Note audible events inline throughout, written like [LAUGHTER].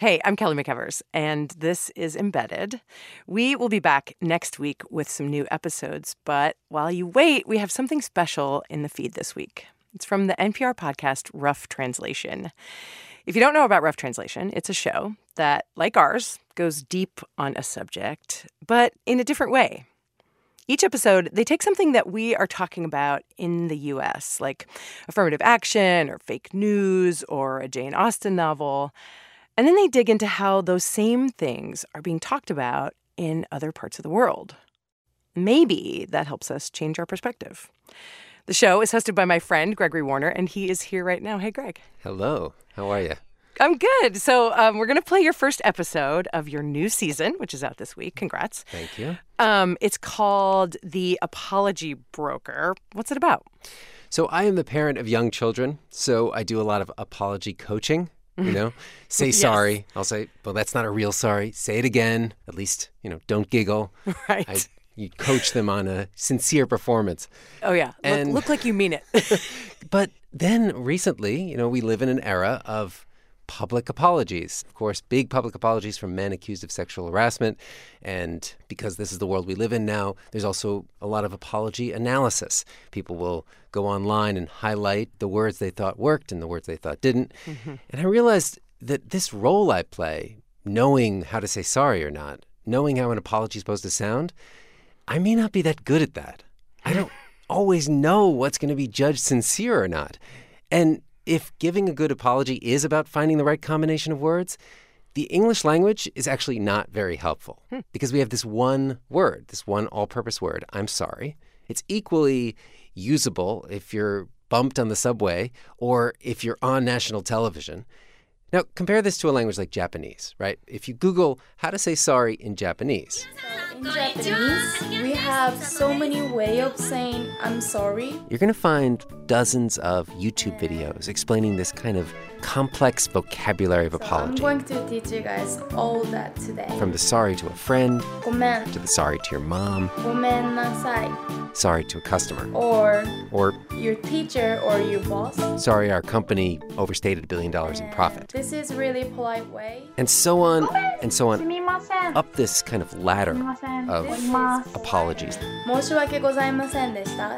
Hey, I'm Kelly McEvers, and this is Embedded. We will be back next week with some new episodes, but while you wait, we have something special in the feed this week. It's from the NPR podcast Rough Translation. If you don't know about Rough Translation, it's a show that, like ours, goes deep on a subject, but in a different way. Each episode, they take something that we are talking about in the US, like affirmative action or fake news or a Jane Austen novel, and then they dig into how those same things are being talked about in other parts of the world. Maybe that helps us change our perspective. The show is hosted by my friend Gregory Warner, and he is here right now. Hey, Greg. Hello. How are you? I'm good. So um, we're going to play your first episode of your new season, which is out this week. Congrats. Thank you. Um, it's called The Apology Broker. What's it about? So I am the parent of young children, so I do a lot of apology coaching. You know, [LAUGHS] say Yes. sorry. I'll say, well, that's not a real sorry. Say it again. At least, you know, don't giggle. [LAUGHS] Right. I, you coach them on a sincere performance. oh, yeah. Look, look like you mean it. [LAUGHS] But then recently, you know, we live in an era of public apologies. Of course, big public apologies from men accused of sexual harassment. And because this is the world we live in now, there's also a lot of apology analysis. People will go online and highlight the words they thought worked and the words they thought didn't. Mm-hmm. And I realized that this role I play, knowing how to say sorry or not, knowing how an apology is supposed to sound, I may not be that good at that. I don't [LAUGHS] always know what's going to be judged sincere or not. And if giving a good apology is about finding the right combination of words, the English language is actually not very helpful hmm. because we have this one word, this one all purpose word, I'm sorry. It's equally usable if you're bumped on the subway or if you're on national television. Now, compare this to a language like Japanese, right? If you Google how to say sorry in Japanese, In Japanese, we have so many way of saying I'm sorry. you're going to find dozens of YouTube videos explaining this kind of complex vocabulary of So I'm apology. going to teach you guys all that today. From the sorry to a friend, ごめん、 to the sorry to your mom, ごめんなさい sorry to a customer, or or your teacher or your boss. sorry our company overstated a billion dollars in profit. This is really polite way. And so on and so on, みません。 up this kind of ladder すみません。 of やります。 apologies. 申し訳ございませんでした。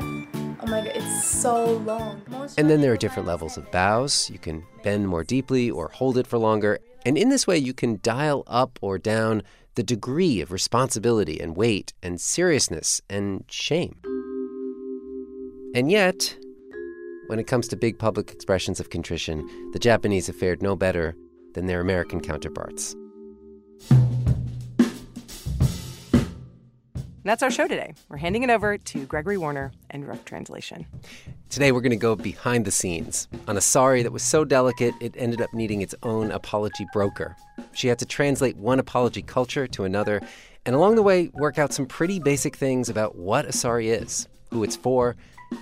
Oh my god, it's so long. And then there are different levels of bows. You can bend more deeply or hold it for longer. And in this way, you can dial up or down the degree of responsibility and weight and seriousness and shame. And yet, when it comes to big public expressions of contrition, the Japanese have fared no better than their American counterparts. That's our show today. We're handing it over to Gregory Warner and Rough Translation. Today, we're going to go behind the scenes on a sorry that was so delicate it ended up needing its own apology broker. She had to translate one apology culture to another, and along the way, work out some pretty basic things about what a sorry is, who it's for,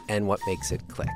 and what makes it click.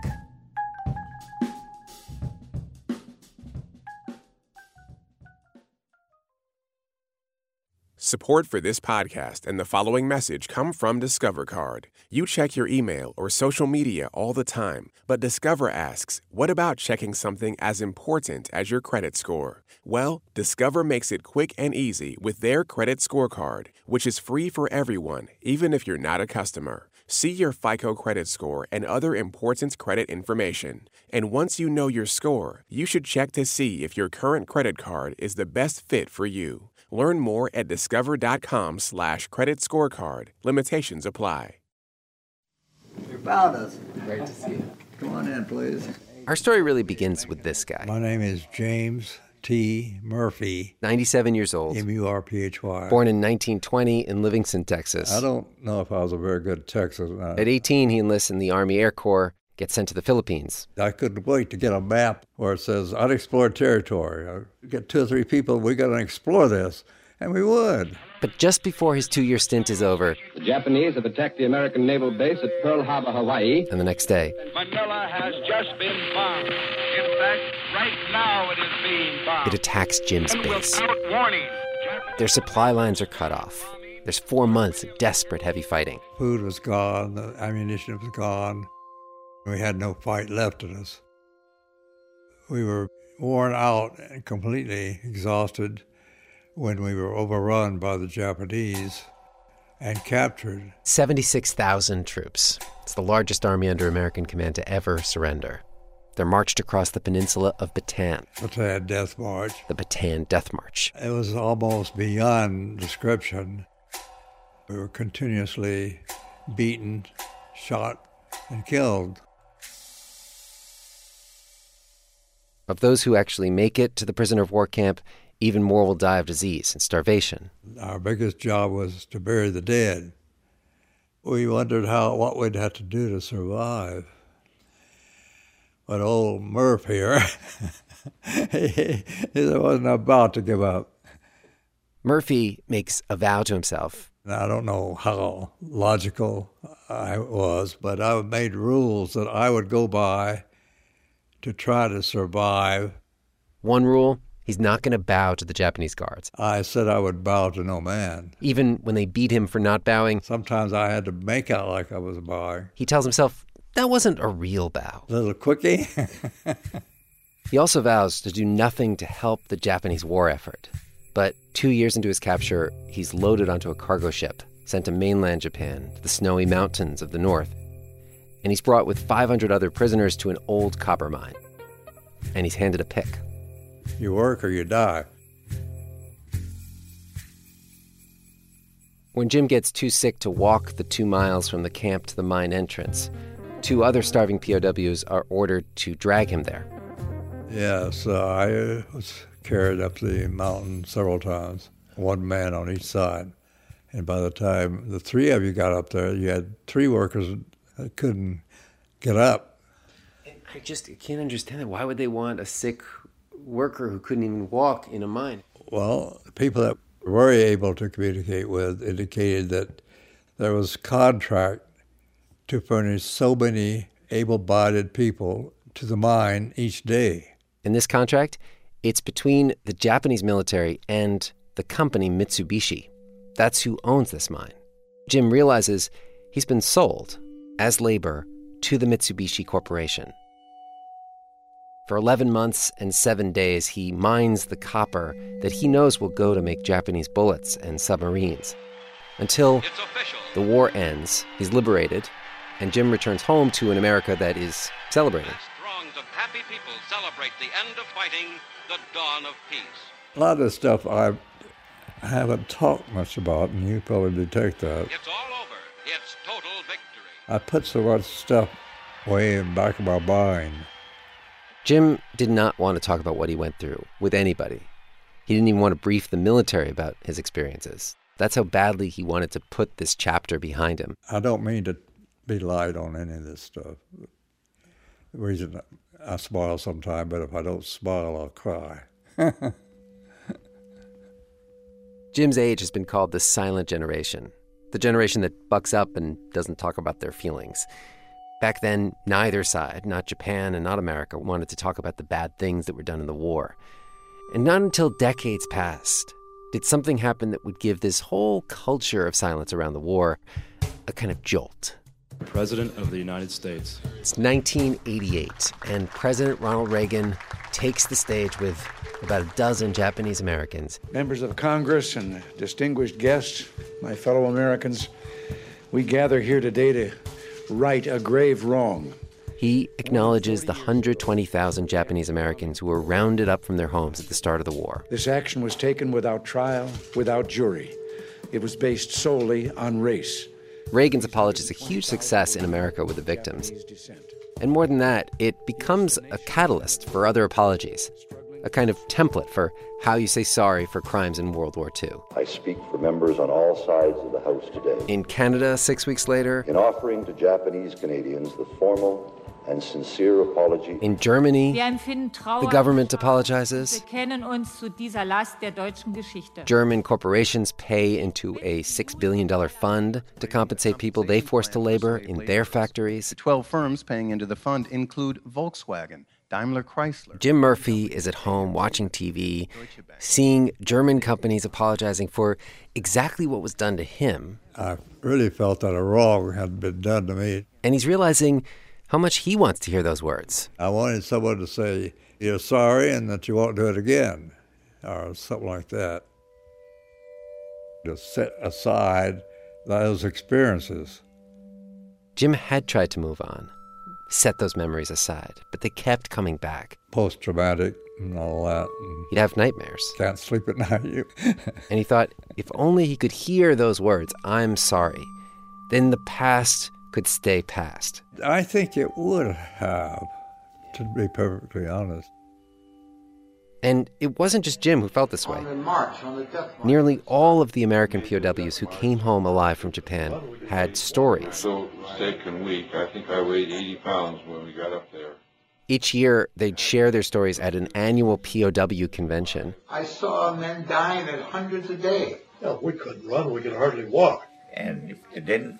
Support for this podcast and the following message come from Discover Card. You check your email or social media all the time, but Discover asks, what about checking something as important as your credit score? Well, Discover makes it quick and easy with their credit scorecard, which is free for everyone, even if you're not a customer. See your FICO credit score and other important credit information. And once you know your score, you should check to see if your current credit card is the best fit for you. Learn more at discover.com slash credit scorecard. Limitations apply. You found us. Great to see you. Come on in, please. Our story really begins with this guy, My name is James T. Murphy, 97 years old, M U R P H Y. born in 1920 in Livingston, Texas. I don't know if I was a very good Texan. At 18, he enlists in the Army Air Corps, gets sent to the Philippines. I couldn't wait to get a map where it says unexplored territory. I get two or three people, we got to explore this. And we would. But just before his two year stint is over, The Japanese have attacked the American naval base at Pearl Harbor, Hawaii. and the next day, Manila has just been bombed. In fact, right now it is being bombed. it attacks Jim's and base. without warning. Their supply lines are cut off. There's four months of desperate heavy fighting. Food was gone, the ammunition was gone. We had no fight left in us. We were worn out and completely exhausted when we were overrun by the Japanese and captured. 76,000 troops. It's the largest army under American command to ever surrender. They're marched across the peninsula of Bataan, Bataan Death March. the Bataan Death March. It was almost beyond description. We were continuously beaten, shot, and killed. Of those who actually make it to the prisoner of war camp, even more will die of disease and starvation. Our biggest job was to bury the dead. We wondered how what we'd have to do to survive. But old Murph here, he, [LAUGHS] he wasn't about to give up. Murphy makes a vow to himself. I don't know how logical I was, but I made rules that I would go by to try to survive. One rule he's not going to bow to the Japanese guards. I said I would bow to no man. Even when they beat him for not bowing, Sometimes I had to make out like I was bowing. he tells himself that wasn't a real bow. Little quickie. [LAUGHS] He also vows to do nothing to help the Japanese war effort. But two years into his capture, he's loaded onto a cargo ship, sent to mainland Japan, to the snowy mountains of the north. And he's brought with 500 other prisoners to an old copper mine. And he's handed a pick. you work or you die. When Jim gets too sick to walk the two miles from the camp to the mine entrance, two other starving POWs are ordered to drag him there. Yes, uh, I was carried up the mountain several times, one man on each side. And by the time the three of you got up there, you had three workers that couldn't get up. I just can't understand it. Why would they want a sick worker who couldn't even walk in a mine? Well, the people that were able to communicate with indicated that there was contract to furnish so many able-bodied people to the mine each day. In this contract, it's between the Japanese military and the company Mitsubishi. That's who owns this mine. Jim realizes he's been sold as labor to the Mitsubishi Corporation. For 11 months and seven days, he mines the copper that he knows will go to make Japanese bullets and submarines. Until the war ends, he's liberated, and Jim returns home to an America that is celebrating. Throngs of happy people celebrate the end of fighting, the dawn of peace. A lot of the stuff I haven't talked much about, and you probably detect that. It's all over. It's total victory. I put so much stuff way in the back of my mind. Jim did not want to talk about what he went through with anybody. He didn't even want to brief the military about his experiences. That's how badly he wanted to put this chapter behind him. I don't mean to be light on any of this stuff. The reason I smile sometimes, but if I don't smile, I'll cry. [LAUGHS] Jim's age has been called the silent generation, the generation that bucks up and doesn't talk about their feelings. Back then, neither side, not Japan and not America, wanted to talk about the bad things that were done in the war. And not until decades passed did something happen that would give this whole culture of silence around the war a kind of jolt. President of the United States. It's 1988, and President Ronald Reagan takes the stage with about a dozen Japanese Americans. Members of Congress and distinguished guests, my fellow Americans, we gather here today to right a grave wrong. He acknowledges the 120,000 Japanese Americans who were rounded up from their homes at the start of the war. This action was taken without trial, without jury. It was based solely on race. Reagan's apology is a huge success in America with the victims. And more than that, it becomes a catalyst for other apologies, a kind of template for how you say sorry for crimes in World War II. I speak for members on all sides of the House today In Canada, six weeks later, in offering to Japanese Canadians the formal and sincere apology. in Germany, Wir empfinden Trauer. the government apologizes. Wir kennen uns zu dieser Last der deutschen Geschichte. German corporations pay into a $6 billion fund to compensate people they forced to labor in their factories. The 12 firms paying into the fund include Volkswagen, Daimler Chrysler. Jim Murphy is at home watching TV, seeing German companies apologizing for exactly what was done to him. I really felt that a wrong had been done to me. And he's realizing how much he wants to hear those words. I wanted someone to say, you're sorry and that you won't do it again, or something like that. To set aside those experiences. Jim had tried to move on, set those memories aside, but they kept coming back. Post traumatic and all that. And He'd have nightmares. can't sleep at [LAUGHS] night. And he thought if only he could hear those words, I'm sorry, then the past could stay past. I think it would have, to be perfectly honest. And it wasn't just Jim who felt this way. In March, on the death march. Nearly all of the American POWs who came home alive from Japan had stories. So sick and weak. I think I weighed 80 pounds when we got up there. Each year, they'd share their stories at an annual POW convention. I saw men dying at hundreds a day. Well, we couldn't run. We could hardly walk. And if you didn't,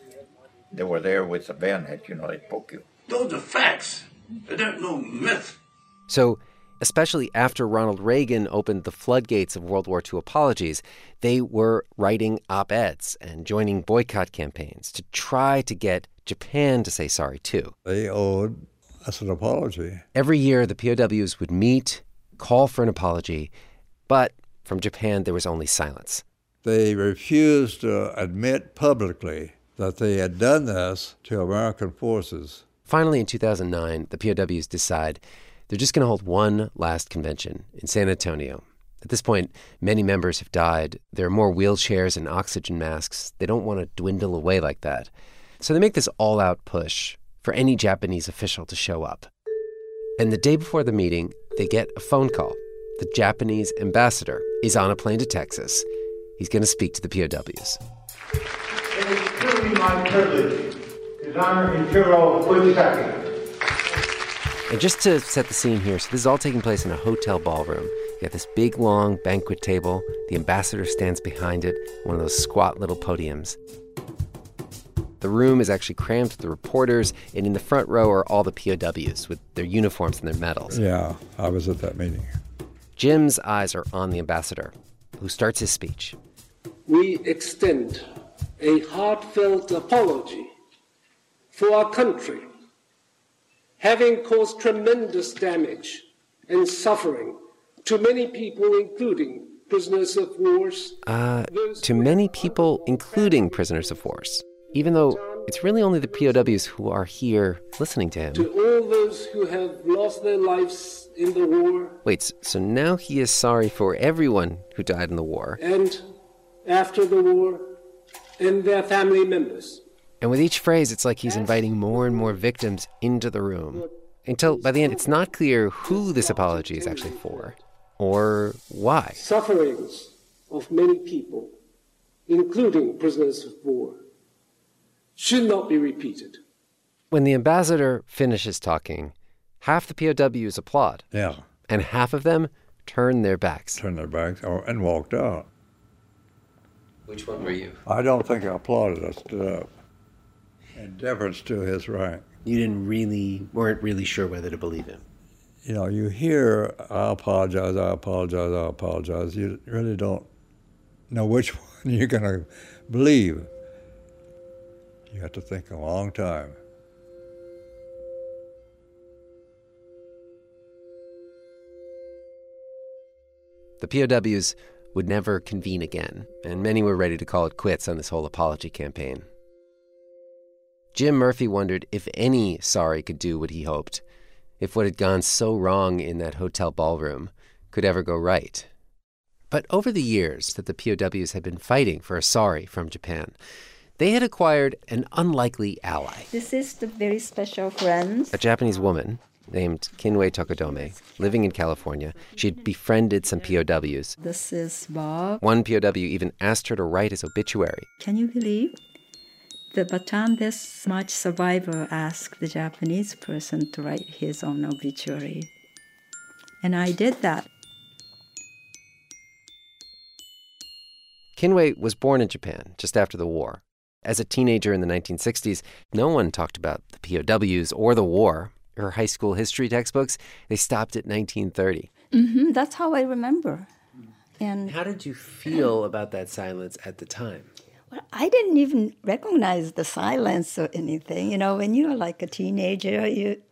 they were there with a bayonet, you know, they'd poke you. Those are facts. They're no myth. So, especially after Ronald Reagan opened the floodgates of World War II apologies, they were writing op eds and joining boycott campaigns to try to get Japan to say sorry too. They owed us an apology. Every year, the POWs would meet, call for an apology, but from Japan, there was only silence. They refused to admit publicly that they had done this to American forces. Finally, in 2009, the POWs decide they're just going to hold one last convention in San Antonio. At this point, many members have died. There are more wheelchairs and oxygen masks. They don't want to dwindle away like that. So they make this all out push for any Japanese official to show up. And the day before the meeting, they get a phone call. The Japanese ambassador is on a plane to Texas. He's going to speak to the POWs. It is truly my privilege to honor Ichiro Fujisaki. And just to set the scene here, so this is all taking place in a hotel ballroom. You have this big, long banquet table. The ambassador stands behind it, one of those squat little podiums. The room is actually crammed with the reporters, and in the front row are all the POWs with their uniforms and their medals. Yeah, I was at that meeting. Jim's eyes are on the ambassador, who starts his speech. We extend a heartfelt apology for our country having caused tremendous damage and suffering to many people, including prisoners of wars. Uh, to many people, including prisoners of wars, even though it's really only the POWs who are here listening to him. To all those who have lost their lives in the war. Wait, so now he is sorry for everyone who died in the war. And after the war, and their family members. And with each phrase, it's like he's inviting more and more victims into the room. Until by the end, it's not clear who this apology is actually for or why. Sufferings of many people, including prisoners of war, should not be repeated. When the ambassador finishes talking, half the POWs applaud. Yeah. And half of them turn their backs. Turned their backs oh, and walked out. Which one were you? I don't think I applauded. I stood up in deference to his rank. You didn't really, weren't really sure whether to believe him. You know, you hear, I apologize, I apologize, I apologize. You really don't know which [LAUGHS] one you're going to believe. You have to think a long time. The POWs would never convene again, and many were ready to call it quits on this whole apology campaign. Jim Murphy wondered if any sorry could do what he hoped, if what had gone so wrong in that hotel ballroom could ever go right. But over the years that the POWs had been fighting for a sorry from Japan, they had acquired an unlikely ally. This is the very special friend. A Japanese woman named Kinue Tokudome, living in California. She'd befriended some POWs. This is Bob. One POW even asked her to write his obituary. Can you believe? The Bataan this much survivor asked the Japanese person to write his own obituary. And I did that. Kinue was born in Japan just after the war. As a teenager in the 1960s, no one talked about the POWs or the war. Her high school history textbooks, they stopped at 1930. Mm-hmm, that's how I remember. And how did you feel about that silence at the time? Well, I didn't even recognize the silence or anything. You know, when you're like a teenager, you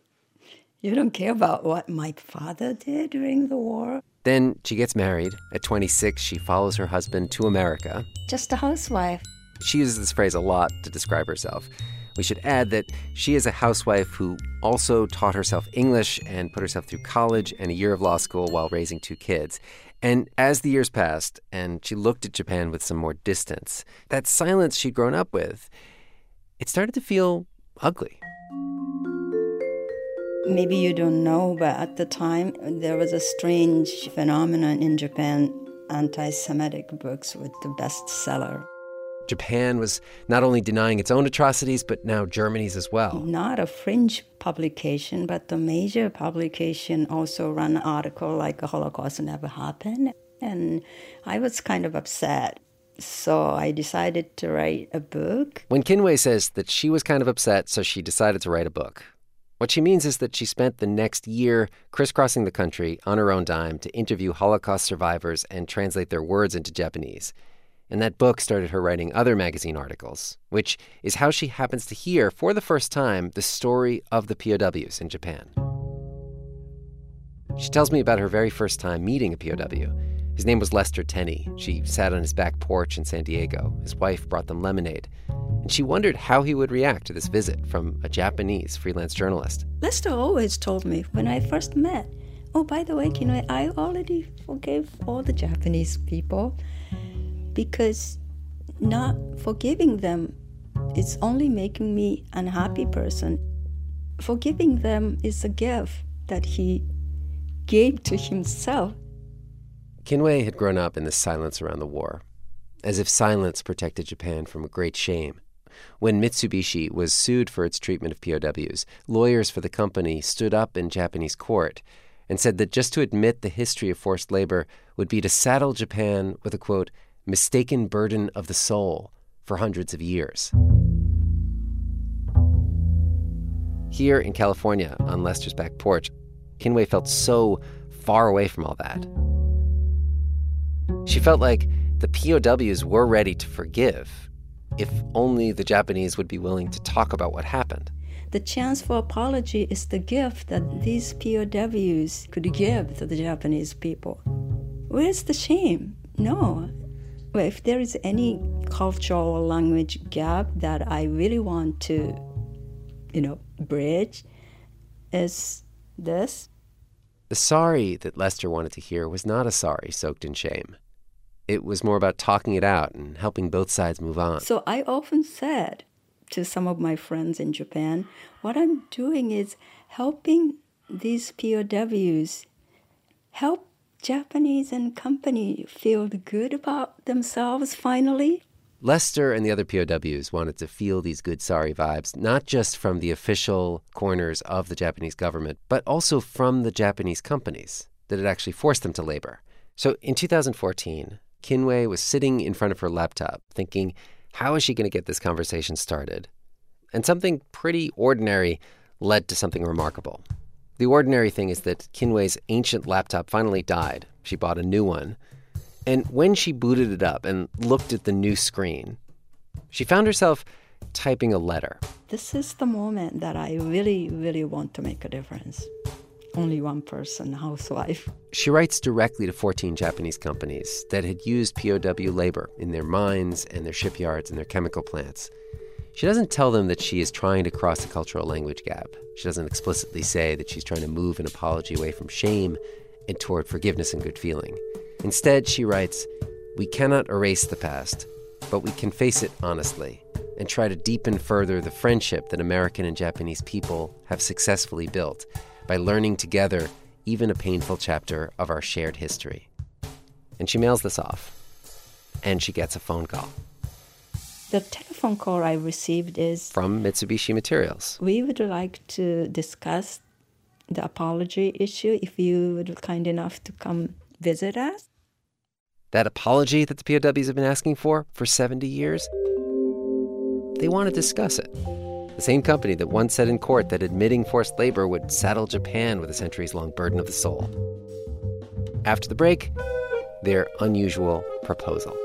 You don't care about what my father did during the war? Then she gets married. At 26, she follows her husband to America. Just a housewife. She uses this phrase a lot to describe herself. We should add that she is a housewife who also taught herself English and put herself through college and a year of law school while raising two kids. And as the years passed and she looked at Japan with some more distance, that silence she'd grown up with, it started to feel ugly. Maybe you don't know, but at the time there was a strange phenomenon in Japan. Anti Semitic books were the bestseller. Japan was not only denying its own atrocities, but now Germany's as well. Not a fringe publication, but the major publication also ran an article like the Holocaust never happened. And I was kind of upset. So I decided to write a book. When Kinue says that she was kind of upset, so she decided to write a book, what she means is that she spent the next year crisscrossing the country on her own dime to interview Holocaust survivors and translate their words into Japanese. And that book started her writing other magazine articles, which is how she happens to hear, for the first time, the story of the POWs in Japan. She tells me about her very first time meeting a POW. His name was Lester Tenney. She sat on his back porch in San Diego. His wife brought them lemonade and she wondered how he would react to this visit from a Japanese freelance journalist. Lester always told me when I first met, oh, by the way, you know, I already forgave all the Japanese people because not forgiving them is only making me unhappy person. Forgiving them is a gift that he gave to himself. Kinue had grown up in the silence around the war, as if silence protected Japan from a great shame. When Mitsubishi was sued for its treatment of POWs, lawyers for the company stood up in Japanese court and said that just to admit the history of forced labor would be to saddle Japan with a quote, mistaken burden of the soul for hundreds of years. Here in California, on Lester's back porch, Kinue felt so far away from all that. She felt like the POWs were ready to forgive if only the Japanese would be willing to talk about what happened. The chance for apology is the gift that these POWs could give to the Japanese people. Where's the shame? No. If there is any cultural or language gap that I really want to, you know, bridge, is this. The sorry that Lester wanted to hear was not a sorry soaked in shame. It was more about talking it out and helping both sides move on. So I often said to some of my friends in Japan, what I'm doing is helping these POWs help Japanese and company feel good about themselves finally. Lester and the other POWs wanted to feel these good sorry vibes, not just from the official corners of the Japanese government, but also from the Japanese companies that had actually forced them to labor. So in 2014, Kinue was sitting in front of her laptop thinking, how is she going to get this conversation started? And something pretty ordinary led to something remarkable. The ordinary thing is that Kinue's ancient laptop finally died. She bought a new one. And when she booted it up and looked at the new screen, she found herself typing a letter. This is the moment that I really, really want to make a difference only one person housewife. She writes directly to 14 Japanese companies that had used POW labor in their mines and their shipyards and their chemical plants. She doesn't tell them that she is trying to cross a cultural language gap. She doesn't explicitly say that she's trying to move an apology away from shame and toward forgiveness and good feeling. Instead, she writes, We cannot erase the past, but we can face it honestly and try to deepen further the friendship that American and Japanese people have successfully built by learning together even a painful chapter of our shared history. And she mails this off, and she gets a phone call. The telephone call I received is from Mitsubishi Materials. We would like to discuss the apology issue if you would be kind enough to come visit us. That apology that the POWs have been asking for for 70 years, they want to discuss it. The same company that once said in court that admitting forced labor would saddle Japan with a centuries long burden of the soul. After the break, their unusual proposal.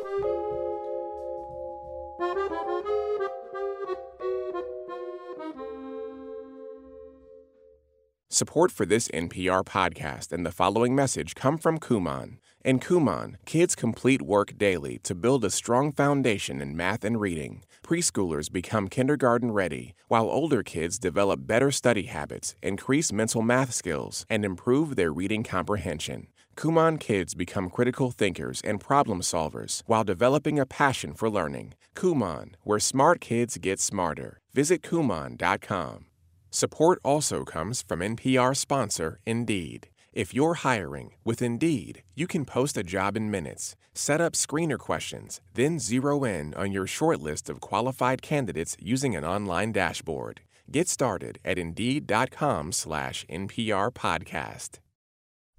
Support for this NPR podcast and the following message come from Kumon. In Kumon, kids complete work daily to build a strong foundation in math and reading. Preschoolers become kindergarten ready, while older kids develop better study habits, increase mental math skills, and improve their reading comprehension. Kumon kids become critical thinkers and problem solvers while developing a passion for learning. Kumon, where smart kids get smarter. Visit Kumon.com. Support also comes from NPR sponsor Indeed. If you're hiring with Indeed, you can post a job in minutes, set up screener questions, then zero in on your short list of qualified candidates using an online dashboard. Get started at Indeed.com slash NPR podcast.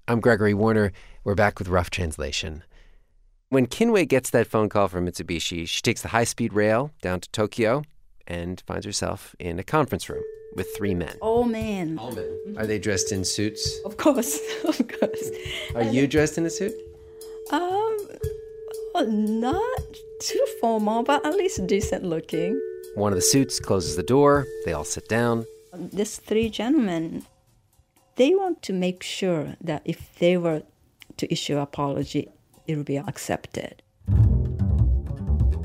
I'm Gregory Warner. We're back with Rough Translation. When Kinue gets that phone call from Mitsubishi, she takes the high speed rail down to Tokyo and finds herself in a conference room with three men. All men. All men. Are they dressed in suits? Of course, [LAUGHS] of course. Are you dressed in a suit? Um, well, not too formal, but at least decent looking. One of the suits closes the door. They all sit down. These three gentlemen, they want to make sure that if they were to issue apology, it will be accepted.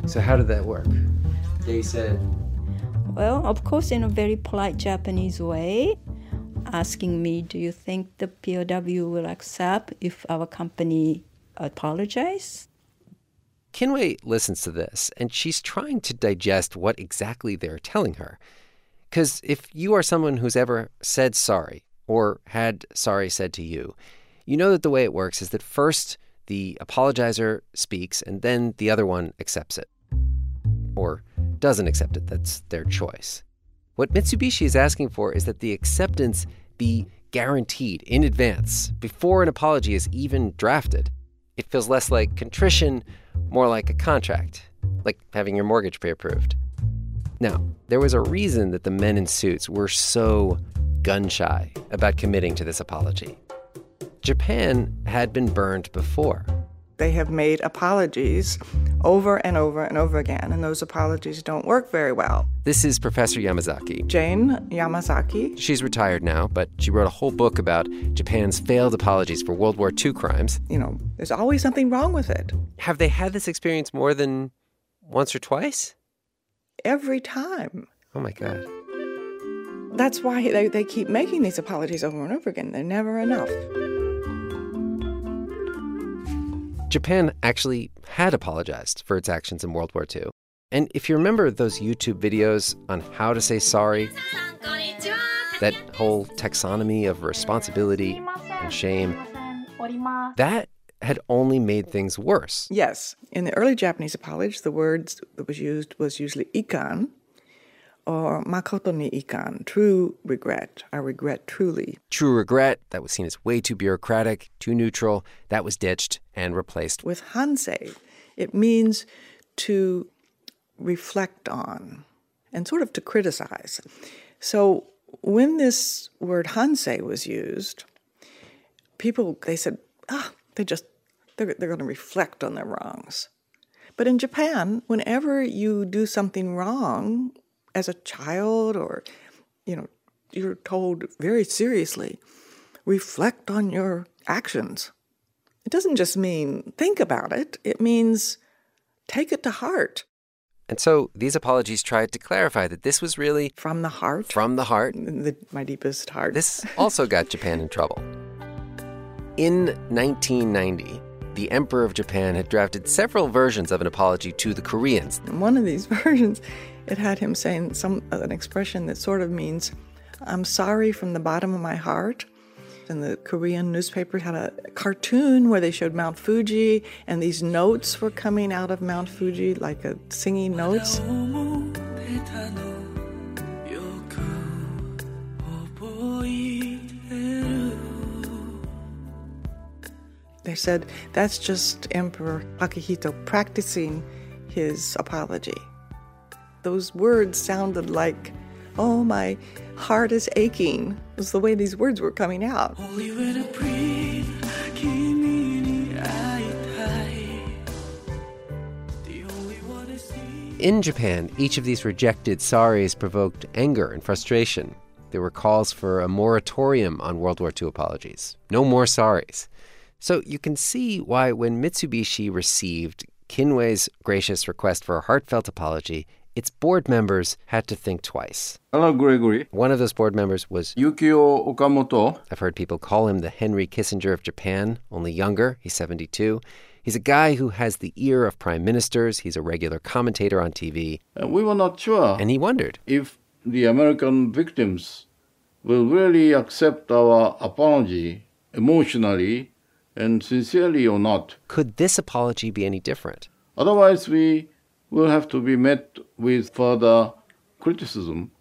So how did that work? They said, well, of course, in a very polite Japanese way, asking me, Do you think the POW will accept if our company apologize? Kinue listens to this, and she's trying to digest what exactly they're telling her. Because if you are someone who's ever said sorry or had sorry said to you, you know that the way it works is that first the apologizer speaks and then the other one accepts it. Or doesn't accept it. That's their choice. What Mitsubishi is asking for is that the acceptance be guaranteed in advance before an apology is even drafted. It feels less like contrition, more like a contract, like having your mortgage pre approved. Now, there was a reason that the men in suits were so gun shy about committing to this apology. Japan had been burned before. They have made apologies over and over and over again, and those apologies don't work very well. This is Professor Yamazaki. Jane Yamazaki. She's retired now, but she wrote a whole book about Japan's failed apologies for World War II crimes. You know, there's always something wrong with it. Have they had this experience more than once or twice? Every time. Oh my God. That's why they, they keep making these apologies over and over again. They're never enough. Japan actually had apologized for its actions in World War II. And if you remember those YouTube videos on how to say sorry, that whole taxonomy of responsibility and shame, that had only made things worse. Yes. In the early Japanese apology, the word that was used was usually ikan, or makoto ni ikan, true regret. I regret truly. True regret, that was seen as way too bureaucratic, too neutral, that was ditched and replaced with hansei. It means to reflect on and sort of to criticize. So when this word hansei was used, people they said, ah, they just they're, they're going to reflect on their wrongs. But in Japan, whenever you do something wrong, as a child or you know you're told very seriously reflect on your actions. It doesn't just mean think about it it means take it to heart. And so these apologies tried to clarify that this was really from the heart? From the heart. The, my deepest heart. This also got japan in trouble. In 1990 the Emperor of Japan had drafted several versions of an apology to the Koreans. One of these [LAUGHS] versions it had him saying some an expression that sort of means, "I'm sorry from the bottom of my heart." And the Korean newspaper had a cartoon where they showed Mount Fuji, and these notes were coming out of Mount Fuji, like a singing notes. They said that's just Emperor Akihito practicing his apology those words sounded like, oh, my heart is aching. Was the way these words were coming out. In Japan, each of these rejected saris provoked anger and frustration. There were calls for a moratorium on World War II apologies. No more sorries. So you can see why when Mitsubishi received Kinue's gracious request for a heartfelt apology, its board members had to think twice. Hello, Gregory. One of those board members was Yukio Okamoto. I've heard people call him the Henry Kissinger of Japan, only younger. He's 72. He's a guy who has the ear of prime ministers. He's a regular commentator on TV. Uh, we were not sure. And he wondered if the American victims will really accept our apology emotionally and sincerely or not. Could this apology be any different? Otherwise, we will have to be met with further criticism.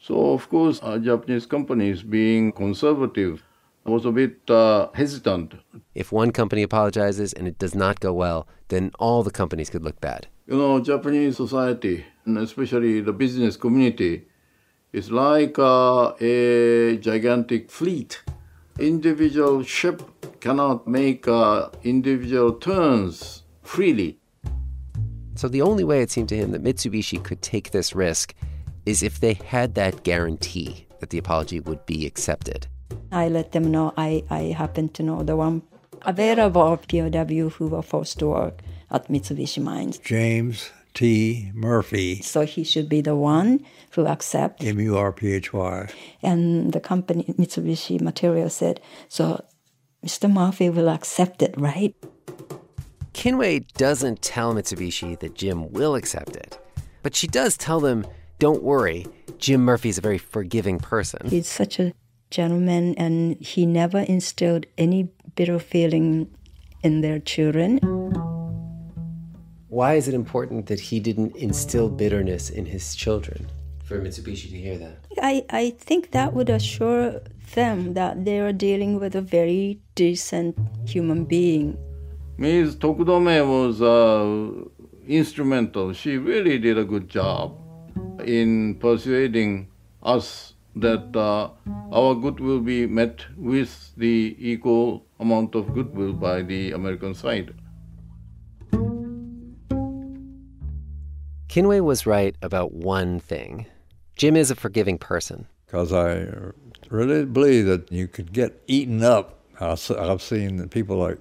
So, of course, our Japanese companies, being conservative, was a bit uh, hesitant. If one company apologizes and it does not go well, then all the companies could look bad. You know, Japanese society, and especially the business community, is like uh, a gigantic fleet. Individual ship cannot make uh, individual turns freely. So the only way it seemed to him that Mitsubishi could take this risk is if they had that guarantee that the apology would be accepted. I let them know I, I happen to know the one available of POW who were forced to work at Mitsubishi Mines. James T. Murphy. So he should be the one who accept. M U R P H Y. And the company Mitsubishi Material said, so Mr. Murphy will accept it, right? Kinue doesn't tell Mitsubishi that Jim will accept it, but she does tell them, don't worry, Jim Murphy's a very forgiving person. He's such a gentleman and he never instilled any bitter feeling in their children. Why is it important that he didn't instill bitterness in his children? For Mitsubishi to hear that? I, I think that would assure them that they are dealing with a very decent human being. Ms. Tokudome was uh, instrumental. She really did a good job in persuading us that uh, our good will be met with the equal amount of goodwill by the American side. Kinue was right about one thing. Jim is a forgiving person. Because I really believe that you could get eaten up. I've seen people like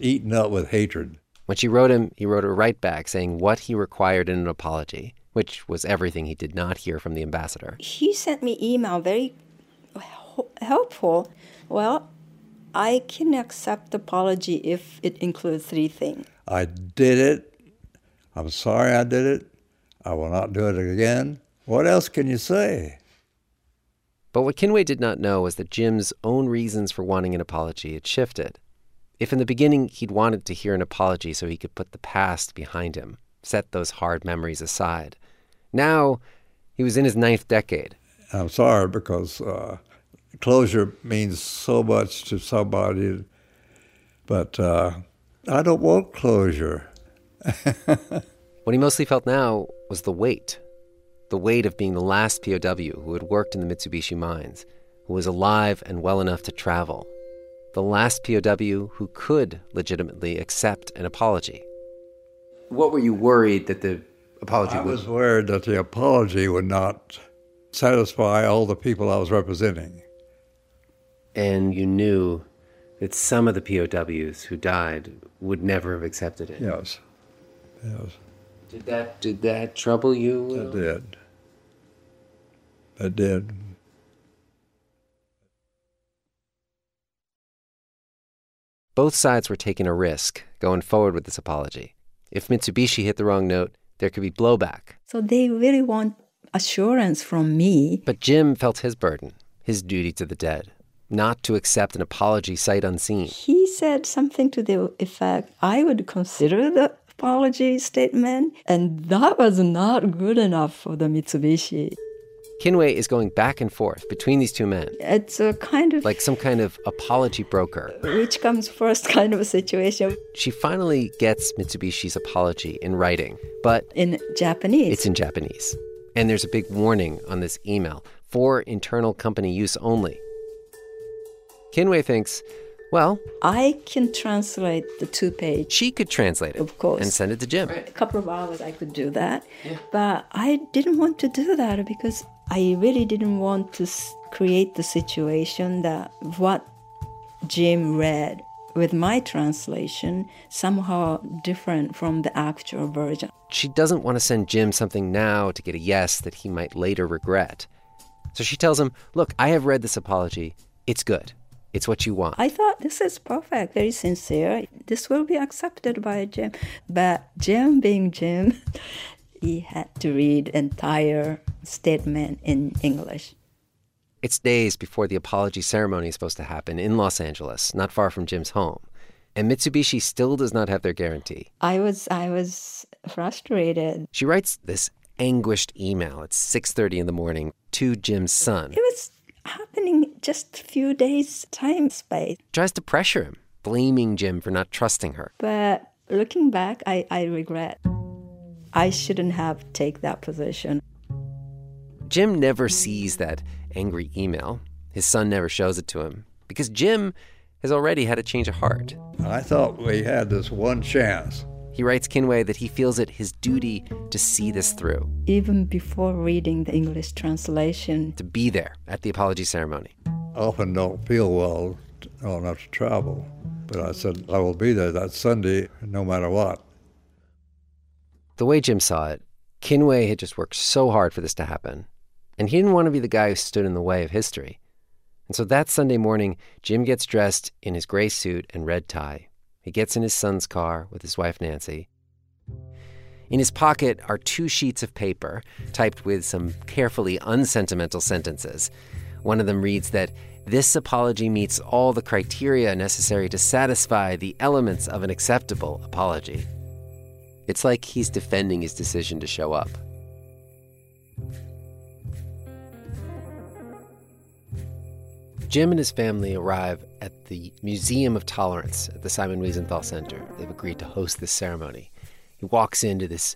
eaten up with hatred. When she wrote him, he wrote her right back saying what he required in an apology, which was everything he did not hear from the ambassador. He sent me email very helpful. Well, I can accept apology if it includes three things. I did it. I'm sorry I did it. I will not do it again. What else can you say? But what Kinue did not know was that Jim's own reasons for wanting an apology had shifted. If in the beginning he'd wanted to hear an apology so he could put the past behind him, set those hard memories aside, now he was in his ninth decade. I'm sorry because uh, closure means so much to somebody, but uh, I don't want closure. [LAUGHS] what he mostly felt now was the weight the weight of being the last POW who had worked in the Mitsubishi mines, who was alive and well enough to travel, the last POW who could legitimately accept an apology. What were you worried that the apology I would? was worried that the apology would not satisfy all the people I was representing. And you knew that some of the POWs who died would never have accepted it. Yes. Yes. Did that did that trouble you? It did. It did. Both sides were taking a risk going forward with this apology. If Mitsubishi hit the wrong note, there could be blowback. So they really want assurance from me. But Jim felt his burden, his duty to the dead, not to accept an apology sight unseen. He said something to the effect I would consider the apology statement, and that was not good enough for the Mitsubishi. Kinue is going back and forth between these two men. It's a kind of like some kind of apology broker. Which comes first [LAUGHS] kind of a situation. She finally gets Mitsubishi's apology in writing, but in Japanese. It's in Japanese. And there's a big warning on this email for internal company use only. Kinue thinks, well, I can translate the two page. She could translate it, of course, and send it to Jim. A couple of hours I could do that, yeah. but I didn't want to do that because I really didn't want to create the situation that what Jim read with my translation somehow different from the actual version. She doesn't want to send Jim something now to get a yes that he might later regret. So she tells him, Look, I have read this apology. It's good. It's what you want. I thought this is perfect, very sincere. This will be accepted by Jim. But Jim being Jim, he had to read entire statement in English. It's days before the apology ceremony is supposed to happen in Los Angeles, not far from Jim's home. And Mitsubishi still does not have their guarantee. I was I was frustrated. She writes this anguished email at 6:30 in the morning to Jim's son. It was happening just a few days time space. Tries to pressure him, blaming Jim for not trusting her. But looking back, I, I regret. I shouldn't have take that position. Jim never sees that angry email. His son never shows it to him because Jim has already had a change of heart. I thought we had this one chance. He writes Kinue that he feels it his duty to see this through. Even before reading the English translation. To be there at the apology ceremony. I often don't feel well enough to travel. But I said, I will be there that Sunday no matter what. The way Jim saw it, Kinue had just worked so hard for this to happen. And he didn't want to be the guy who stood in the way of history. And so that Sunday morning, Jim gets dressed in his gray suit and red tie. He gets in his son's car with his wife, Nancy. In his pocket are two sheets of paper typed with some carefully unsentimental sentences. One of them reads that this apology meets all the criteria necessary to satisfy the elements of an acceptable apology. It's like he's defending his decision to show up. Jim and his family arrive at the Museum of Tolerance at the Simon Wiesenthal Center. They've agreed to host this ceremony. He walks into this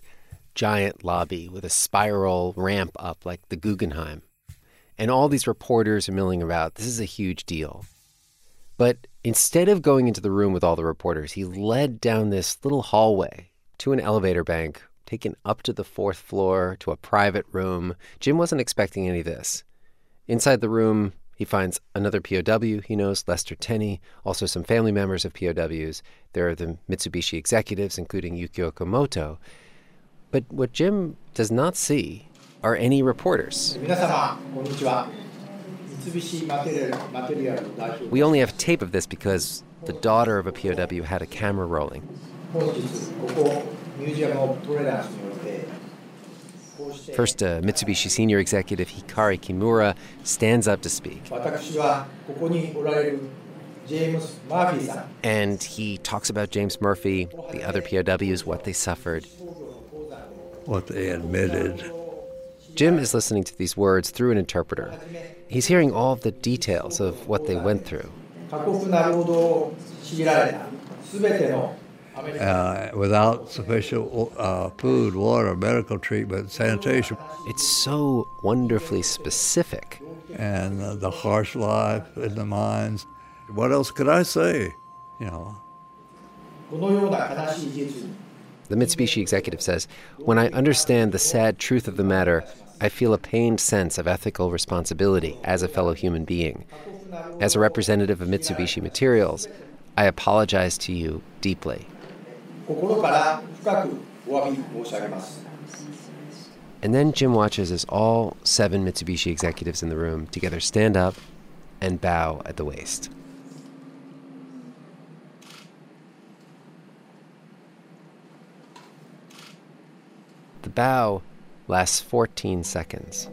giant lobby with a spiral ramp up like the Guggenheim. And all these reporters are milling about. This is a huge deal. But instead of going into the room with all the reporters, he led down this little hallway to an elevator bank, taken up to the fourth floor to a private room. Jim wasn't expecting any of this. Inside the room, he finds another POW he knows, Lester Tenney, also some family members of POWs. There are the Mitsubishi executives, including Yukio Okamoto. But what Jim does not see are any reporters. We only have tape of this because the daughter of a POW had a camera rolling. First, uh, Mitsubishi senior executive Hikaru Kimura stands up to speak. And he talks about James Murphy, the other POWs, what they suffered, what they admitted. Jim is listening to these words through an interpreter. He's hearing all of the details of what they went through. Uh, without sufficient uh, food, water, medical treatment, sanitation. It's so wonderfully specific. And uh, the harsh life in the mines. What else could I say? You know. The Mitsubishi executive says When I understand the sad truth of the matter, I feel a pained sense of ethical responsibility as a fellow human being. As a representative of Mitsubishi Materials, I apologize to you deeply. And then Jim watches as all seven Mitsubishi executives in the room together stand up and bow at the waist. The bow lasts 14 seconds.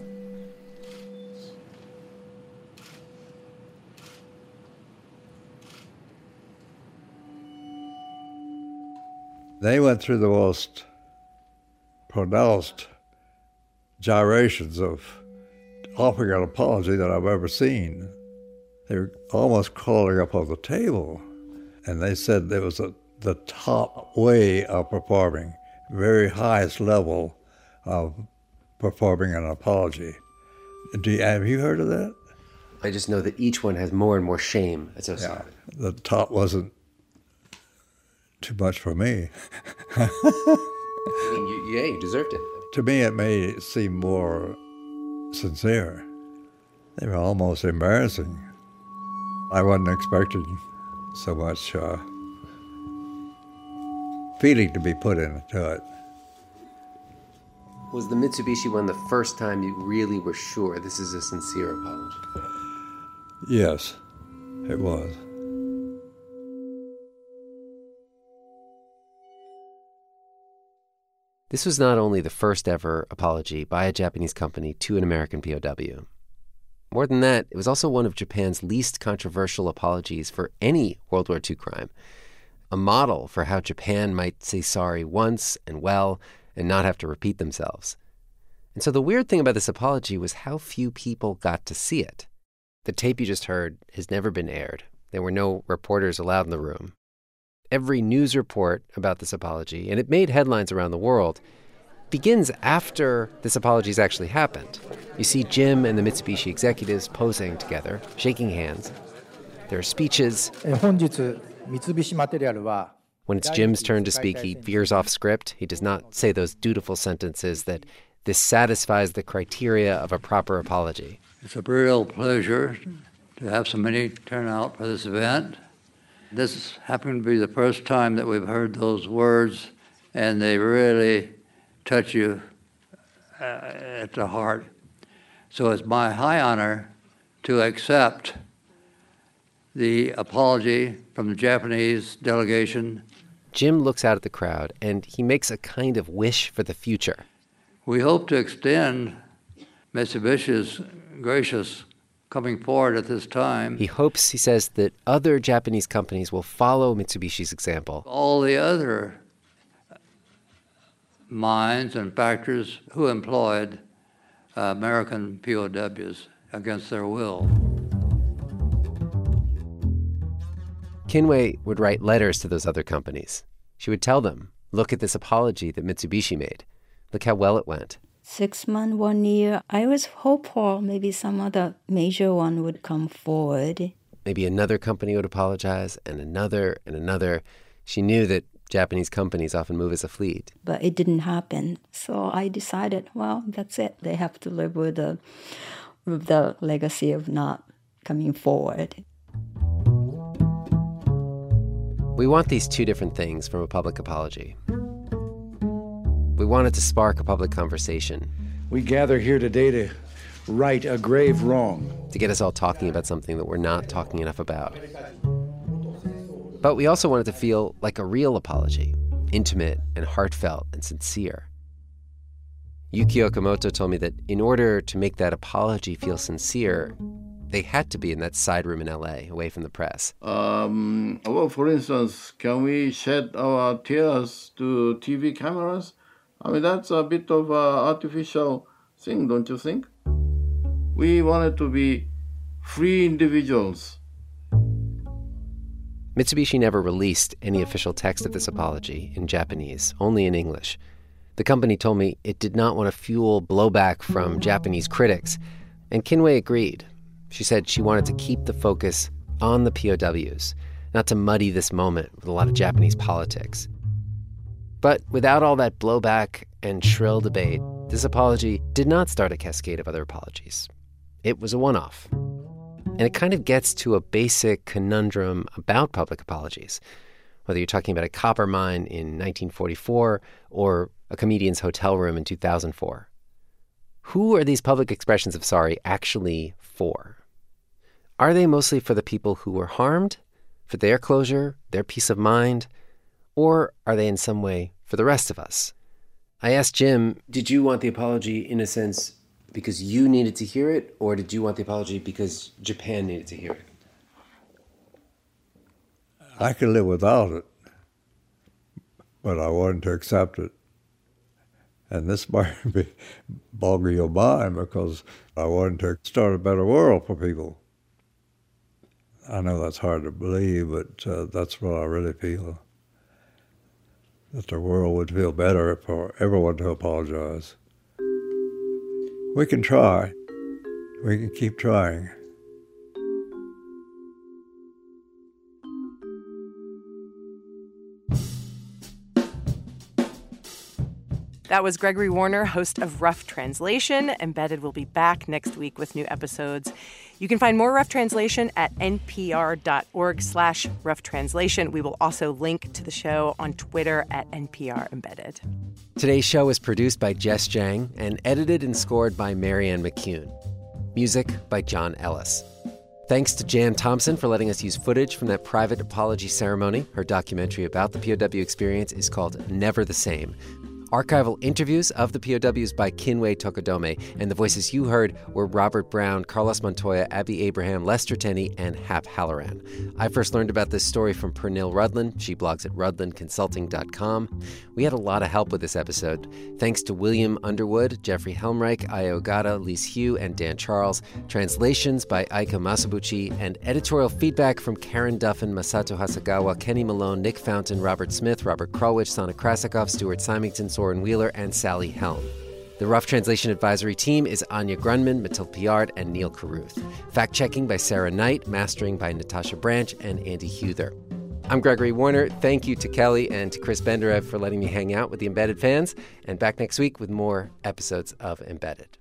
They went through the most pronounced gyrations of offering an apology that I've ever seen. They were almost crawling up on the table. And they said it was a, the top way of performing, very highest level of performing an apology. Do you, have you heard of that? I just know that each one has more and more shame associated. Yeah, the top wasn't too much for me. I mean, you, yeah, you deserved it. [LAUGHS] To me, it may seem more sincere. They were almost embarrassing. I wasn't expecting so much uh, feeling to be put into it. Was the Mitsubishi one the first time you really were sure this is a sincere apology? Yes, it was. This was not only the first ever apology by a Japanese company to an American POW. More than that, it was also one of Japan's least controversial apologies for any World War II crime, a model for how Japan might say sorry once and well and not have to repeat themselves. And so the weird thing about this apology was how few people got to see it. The tape you just heard has never been aired. There were no reporters allowed in the room every news report about this apology, and it made headlines around the world, begins after this apology has actually happened. You see Jim and the Mitsubishi executives posing together, shaking hands. There are speeches. When it's Jim's turn to speak, he veers off script. He does not say those dutiful sentences that this satisfies the criteria of a proper apology. It's a real pleasure to have so many turn out for this event. This happened to be the first time that we've heard those words, and they really touch you uh, at the heart. So it's my high honor to accept the apology from the Japanese delegation. Jim looks out at the crowd and he makes a kind of wish for the future. We hope to extend Mitsubishi's gracious coming forward at this time. He hopes, he says, that other Japanese companies will follow Mitsubishi's example. All the other mines and factories who employed uh, American POWs against their will. Kinue would write letters to those other companies. She would tell them, look at this apology that Mitsubishi made. Look how well it went six months, one year, I was hopeful maybe some other major one would come forward. Maybe another company would apologize, and another, and another. She knew that Japanese companies often move as a fleet. But it didn't happen. So I decided, well, that's it. They have to live with the, with the legacy of not coming forward. We want these two different things from a public apology. We wanted to spark a public conversation. We gather here today to right a grave wrong. To get us all talking about something that we're not talking enough about. But we also wanted to feel like a real apology, intimate and heartfelt and sincere. Yukio Okamoto told me that in order to make that apology feel sincere, they had to be in that side room in LA, away from the press. Um, well, for instance, can we shed our tears to TV cameras? I mean, that's a bit of an artificial thing, don't you think? We wanted to be free individuals. Mitsubishi never released any official text of this apology in Japanese, only in English. The company told me it did not want to fuel blowback from Japanese critics, and Kinue agreed. She said she wanted to keep the focus on the POWs, not to muddy this moment with a lot of Japanese politics. But without all that blowback and shrill debate, this apology did not start a cascade of other apologies. It was a one off. And it kind of gets to a basic conundrum about public apologies, whether you're talking about a copper mine in 1944 or a comedian's hotel room in 2004. Who are these public expressions of sorry actually for? Are they mostly for the people who were harmed, for their closure, their peace of mind? Or are they in some way for the rest of us? I asked Jim, did you want the apology in a sense because you needed to hear it, or did you want the apology because Japan needed to hear it? I could live without it, but I wanted to accept it. And this [LAUGHS] might be bogging your mind because I wanted to start a better world for people. I know that's hard to believe, but uh, that's what I really feel that the world would feel better for everyone to apologize. We can try. We can keep trying. That was Gregory Warner, host of Rough Translation. Embedded will be back next week with new episodes. You can find more Rough Translation at npr.org slash rough translation. We will also link to the show on Twitter at NPR Embedded. Today's show is produced by Jess Jiang and edited and scored by Marianne McCune. Music by John Ellis. Thanks to Jan Thompson for letting us use footage from that private apology ceremony. Her documentary about the POW experience is called Never the Same. Archival interviews of the POWs by Kinue Tokudome, and the voices you heard were Robert Brown, Carlos Montoya, Abby Abraham, Lester Tenney, and Hap Halloran. I first learned about this story from Pernille Rudlin. She blogs at rudlinconsulting.com. We had a lot of help with this episode. Thanks to William Underwood, Jeffrey Helmreich, Io Ogata, Lise Hugh, and Dan Charles. Translations by Aika Masabuchi, and editorial feedback from Karen Duffin, Masato Hasegawa, Kenny Malone, Nick Fountain, Robert Smith, Robert Krulwich, Sana Krasikov, Stuart Symington, Soren Wheeler, and Sally Helm. The Rough Translation Advisory Team is Anya Grundmann, Mathilde Piard, and Neil Carruth. Fact checking by Sarah Knight, mastering by Natasha Branch and Andy Huether. I'm Gregory Warner. Thank you to Kelly and to Chris Benderev for letting me hang out with the Embedded fans. And back next week with more episodes of Embedded.